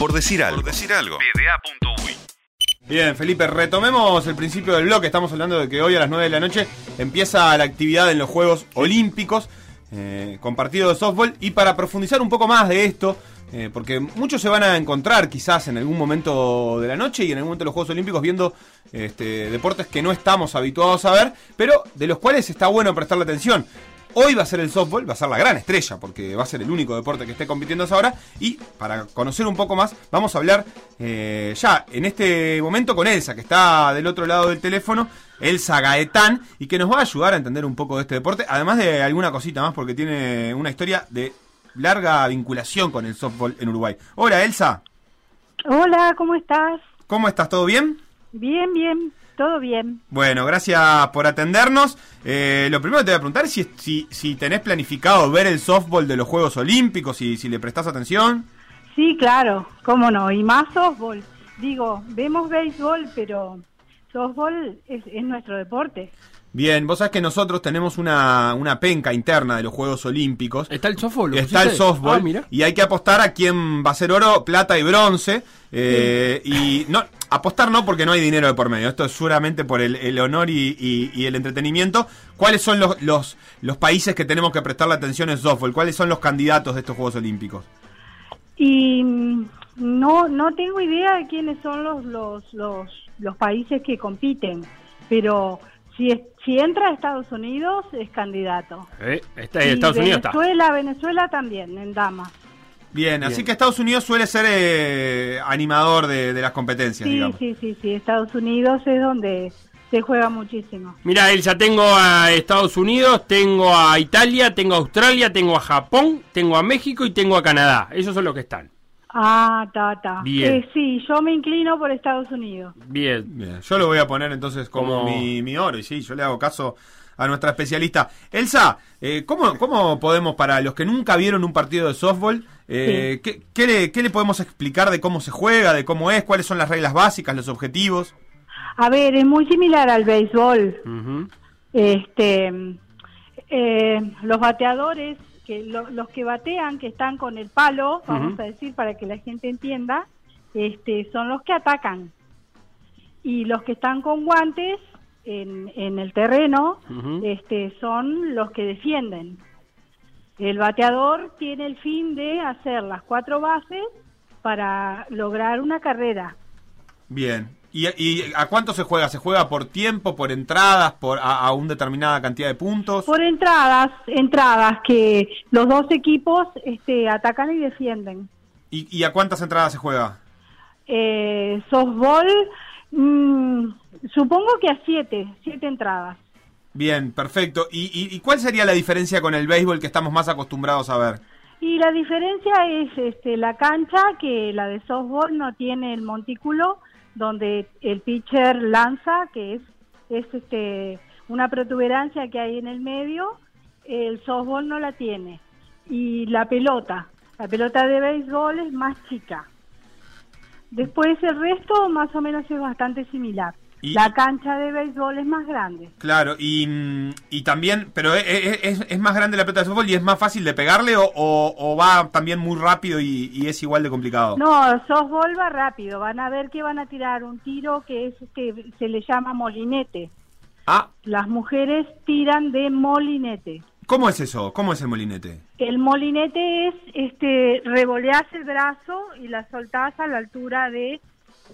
Por decir algo. Por decir algo. Bien, Felipe, retomemos el principio del bloque. Estamos hablando de que hoy a las 9 de la noche empieza la actividad en los Juegos Olímpicos eh, con partido de softball. Y para profundizar un poco más de esto, eh, porque muchos se van a encontrar quizás en algún momento de la noche y en algún momento de los Juegos Olímpicos viendo este, deportes que no estamos habituados a ver, pero de los cuales está bueno prestarle atención. Hoy va a ser el softball, va a ser la gran estrella, porque va a ser el único deporte que esté compitiendo ahora. Y para conocer un poco más, vamos a hablar eh, ya en este momento con Elsa, que está del otro lado del teléfono, Elsa Gaetán, y que nos va a ayudar a entender un poco de este deporte, además de alguna cosita más, porque tiene una historia de larga vinculación con el softball en Uruguay. Hola, Elsa. Hola, ¿cómo estás? ¿Cómo estás? ¿Todo bien? Bien, bien. Todo bien. Bueno, gracias por atendernos. Eh, lo primero que te voy a preguntar es si, si, si, tenés planificado ver el softball de los Juegos Olímpicos y si le prestás atención. Sí, claro, cómo no, y más softball. Digo, vemos béisbol, pero softball es, es nuestro deporte. Bien, vos sabés que nosotros tenemos una, una penca interna de los Juegos Olímpicos. ¿Está el softball? Está el softball. Ah, y hay que apostar a quién va a ser oro, plata y bronce. Eh, y no, apostar no porque no hay dinero de por medio. Esto es seguramente por el, honor y, el entretenimiento. ¿Cuáles son los, los, los países que tenemos que prestarle atención en softball? ¿Cuáles son los candidatos de estos Juegos Olímpicos? Y mm, no, no tengo idea de quiénes son los, los, los, los países que compiten, pero si, si entra a Estados Unidos, es candidato. Eh, está, Estados Unidos Venezuela, Venezuela también, en damas. Bien, así que Estados Unidos suele ser eh, animador de, las competencias, sí, Sí, sí, sí, Estados Unidos es donde se juega muchísimo. Mira, Elsa, tengo a Estados Unidos, tengo a Italia, tengo a Australia, tengo a Japón, tengo a México y tengo a Canadá. Esos son los que están. Ah, ta, ta. Bien. Eh, sí, yo me inclino por Estados Unidos. Bien. Bien. Yo lo voy a poner entonces como, mi, mi oro y sí, yo le hago caso a nuestra especialista. Elsa, eh, ¿cómo, ¿cómo podemos, para los que nunca vieron un partido de softball, eh, ¿qué, le, ¿qué, le, podemos explicar de cómo se juega, de cómo es, cuáles son las reglas básicas, los objetivos? A ver, es muy similar al béisbol. Este, los bateadores que los que batean, que están con el palo, vamos a decir para que la gente entienda, este, son los que atacan. Y los que están con guantes en, en el terreno este, son los que defienden. El bateador tiene el fin de hacer las cuatro bases para lograr una carrera. Bien, ¿Y, a cuánto se juega? ¿Se juega por tiempo, por entradas, por a, una determinada cantidad de puntos? Por entradas, entradas que los dos equipos este, atacan y defienden. ¿Y, a cuántas entradas se juega? Eh, softball, mm, supongo que a siete, siete entradas. Bien, perfecto. ¿Y, ¿Y, cuál sería la diferencia con el béisbol que estamos más acostumbrados a ver? Y la diferencia es este, la cancha, que la de softball no tiene el montículo, donde el pitcher lanza, que es, es este, una protuberancia que hay en el medio, el softball no la tiene. Y la pelota, la pelota de béisbol es más chica. Después el resto más o menos es bastante similar la cancha de béisbol es más grande. Claro, y, y también, pero ¿es, es, más grande la pelota de fútbol y es más fácil de pegarle o, o, va también muy rápido y, es igual de complicado? No, softball va rápido. Van a ver que van a tirar un tiro que es que se le llama molinete. Ah. Las mujeres tiran de molinete. ¿Cómo es eso? ¿Cómo es el molinete? El molinete es este revoleás el brazo y la soltás a la altura de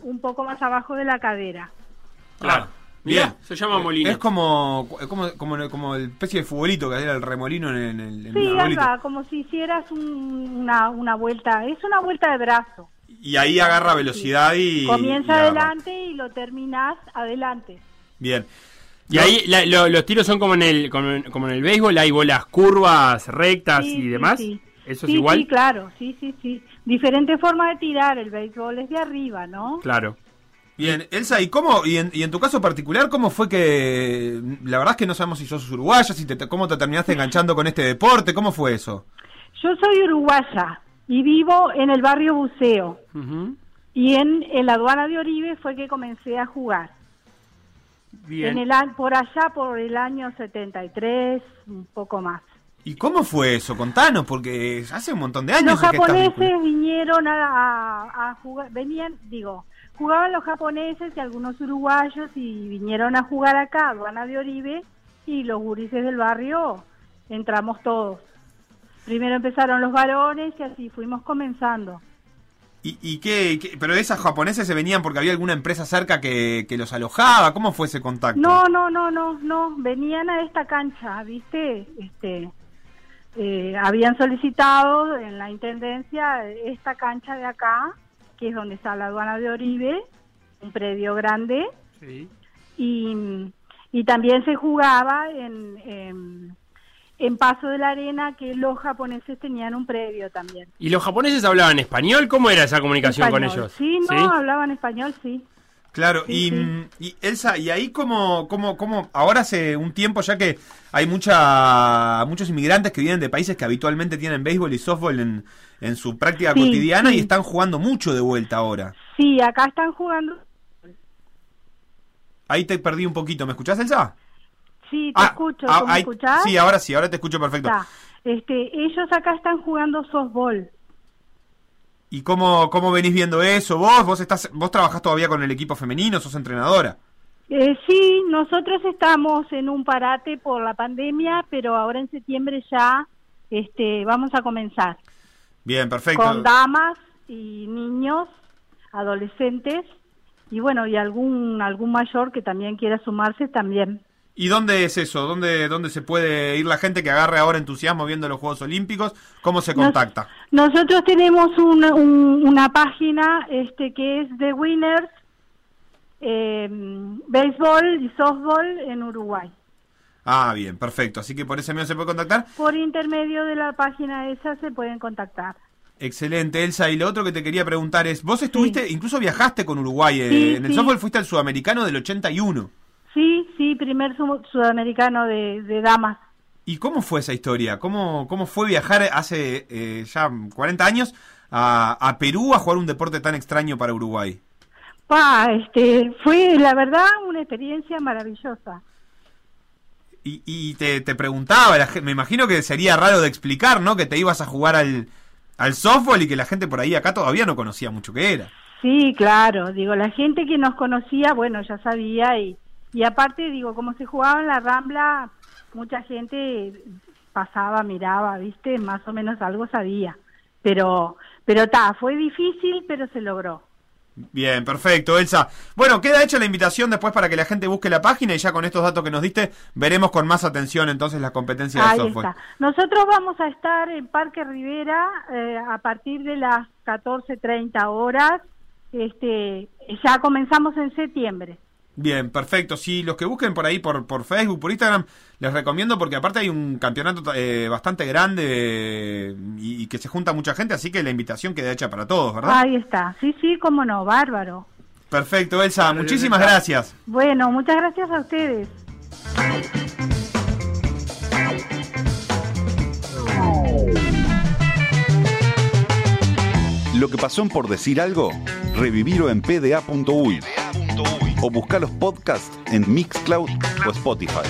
un poco más abajo de la cadera. Claro. Ah, bien. se llama molino. Es como, como, como, como el especie de futbolito que era el remolino en, el. sí, como si hicieras una, una vuelta. Es una vuelta de brazo. Y ahí agarra velocidad y. Comienza adelante y lo terminas adelante. Bien. Y ahí los tiros son como en el como, en el béisbol, hay bolas curvas, rectas y demás. Sí, ¿Eso es igual? Sí, claro, sí, sí, sí. Diferente forma de tirar, el béisbol es de arriba, ¿no? Claro. Bien, Elsa, ¿y cómo, y en, y en, tu caso particular, cómo fue que, la verdad es que no sabemos si sos uruguaya, si te, cómo te terminaste enganchando con este deporte, cómo fue eso? Yo soy uruguaya y vivo en el barrio Buceo. Y en, en, la aduana de Oribe fue que comencé a jugar. Bien. En el, por allá, por el año 73, un poco más. ¿Y cómo fue eso? Contanos, porque hace un montón de años. Los que estás japoneses vinieron a, a- a jugar, venían, digo, jugaban los japoneses y algunos uruguayos y vinieron a jugar acá, Aduana de Oribe, y los gurises del barrio entramos todos. Primero empezaron los varones y así fuimos comenzando. ¿Y, y qué, qué- Pero esas japoneses se venían porque había alguna empresa cerca que, que los alojaba. ¿Cómo fue ese contacto? No, no, no, no, no, venían a esta cancha, ¿viste? Este, eh, habían solicitado en la intendencia esta cancha de acá, que es donde está la aduana de Oribe, un predio grande, Sí. y, y también se jugaba en, en, en Paso de la Arena, que los japoneses tenían un predio también. ¿Y los japoneses hablaban español? ¿Cómo era esa comunicación con ellos? Sí, no, hablaban español, sí. Claro, y, mm, y Elsa, y ahí como, como, como, ahora hace un tiempo ya que hay mucha, muchos inmigrantes que vienen de países que habitualmente tienen béisbol y softball en, en su práctica Sí, cotidiana sí. y están jugando mucho de vuelta ahora. Sí, acá están jugando. Ahí te perdí un poquito, ¿me escuchás Elsa? Sí, te escucho. ¿Tú me ahí- escuchás? Sí, ahora sí, ahora te escucho perfecto. Está. Este, ellos acá están jugando softball. ¿Y cómo, cómo venís viendo eso? ¿Vos? ¿Vos estás, vos trabajás todavía con el equipo femenino? ¿Sos entrenadora? Eh, sí, nosotros estamos en un parate por la pandemia, pero ahora en septiembre ya este, vamos a comenzar Bien, perfecto. con damas y niños, adolescentes y bueno, y algún algún mayor que también quiera sumarse también. ¿Y dónde es eso? ¿Dónde, ¿Dónde se puede ir la gente que agarre ahora entusiasmo viendo los Juegos Olímpicos? ¿Cómo se Nos- contacta? nosotros tenemos una, un- una página este que es The Winners eh, béisbol y softball en Uruguay. Ah, bien, perfecto. Así que por ese medio se puede contactar. Por intermedio de la página esa se pueden contactar. Excelente, Elsa. Y lo otro que te quería preguntar es, vos estuviste, incluso viajaste con Uruguay. eh, Sí, en el sí. softball fuiste al sudamericano del 81. Sí, sí, primer su- sudamericano de, de damas. ¿Y cómo fue esa historia? ¿Cómo, cómo fue viajar hace eh, ya 40 años a, a Perú a jugar un deporte tan extraño para Uruguay? Pa, este, fue la verdad una experiencia maravillosa. Y, y te, te preguntaba, me imagino que sería raro de explicar, ¿no? Que te ibas a jugar al, al softball y que la gente por ahí acá todavía no conocía mucho qué era. Sí, claro, digo, la gente que nos conocía, bueno, ya sabía y, y aparte, digo, como se jugaba en la Rambla, mucha gente pasaba, miraba, viste, más o menos algo sabía. Pero, pero ta, fue difícil, pero se logró. Bien, perfecto, Elsa. Bueno, queda hecha la invitación después para que la gente busque la página y ya con estos datos que nos diste veremos con más atención entonces las competencias de Ahí softball. está. Nosotros vamos a estar en Parque Rivera eh, a partir de las 14.30 horas. Este, ya comenzamos en septiembre. Bien, perfecto. Sí, los que busquen por ahí, por, por Facebook, por Instagram, les recomiendo porque aparte hay un campeonato eh, bastante grande eh, y, y que se junta mucha gente, así que la invitación queda hecha para todos, ¿verdad? Ahí está. Sí, sí, cómo no, bárbaro. Perfecto, Elsa. Muchísimas gracias. Bueno, muchas gracias a ustedes. Lo que pasó en por decir algo, revivirlo en pda.uy o buscar los podcasts en Mixcloud o Spotify.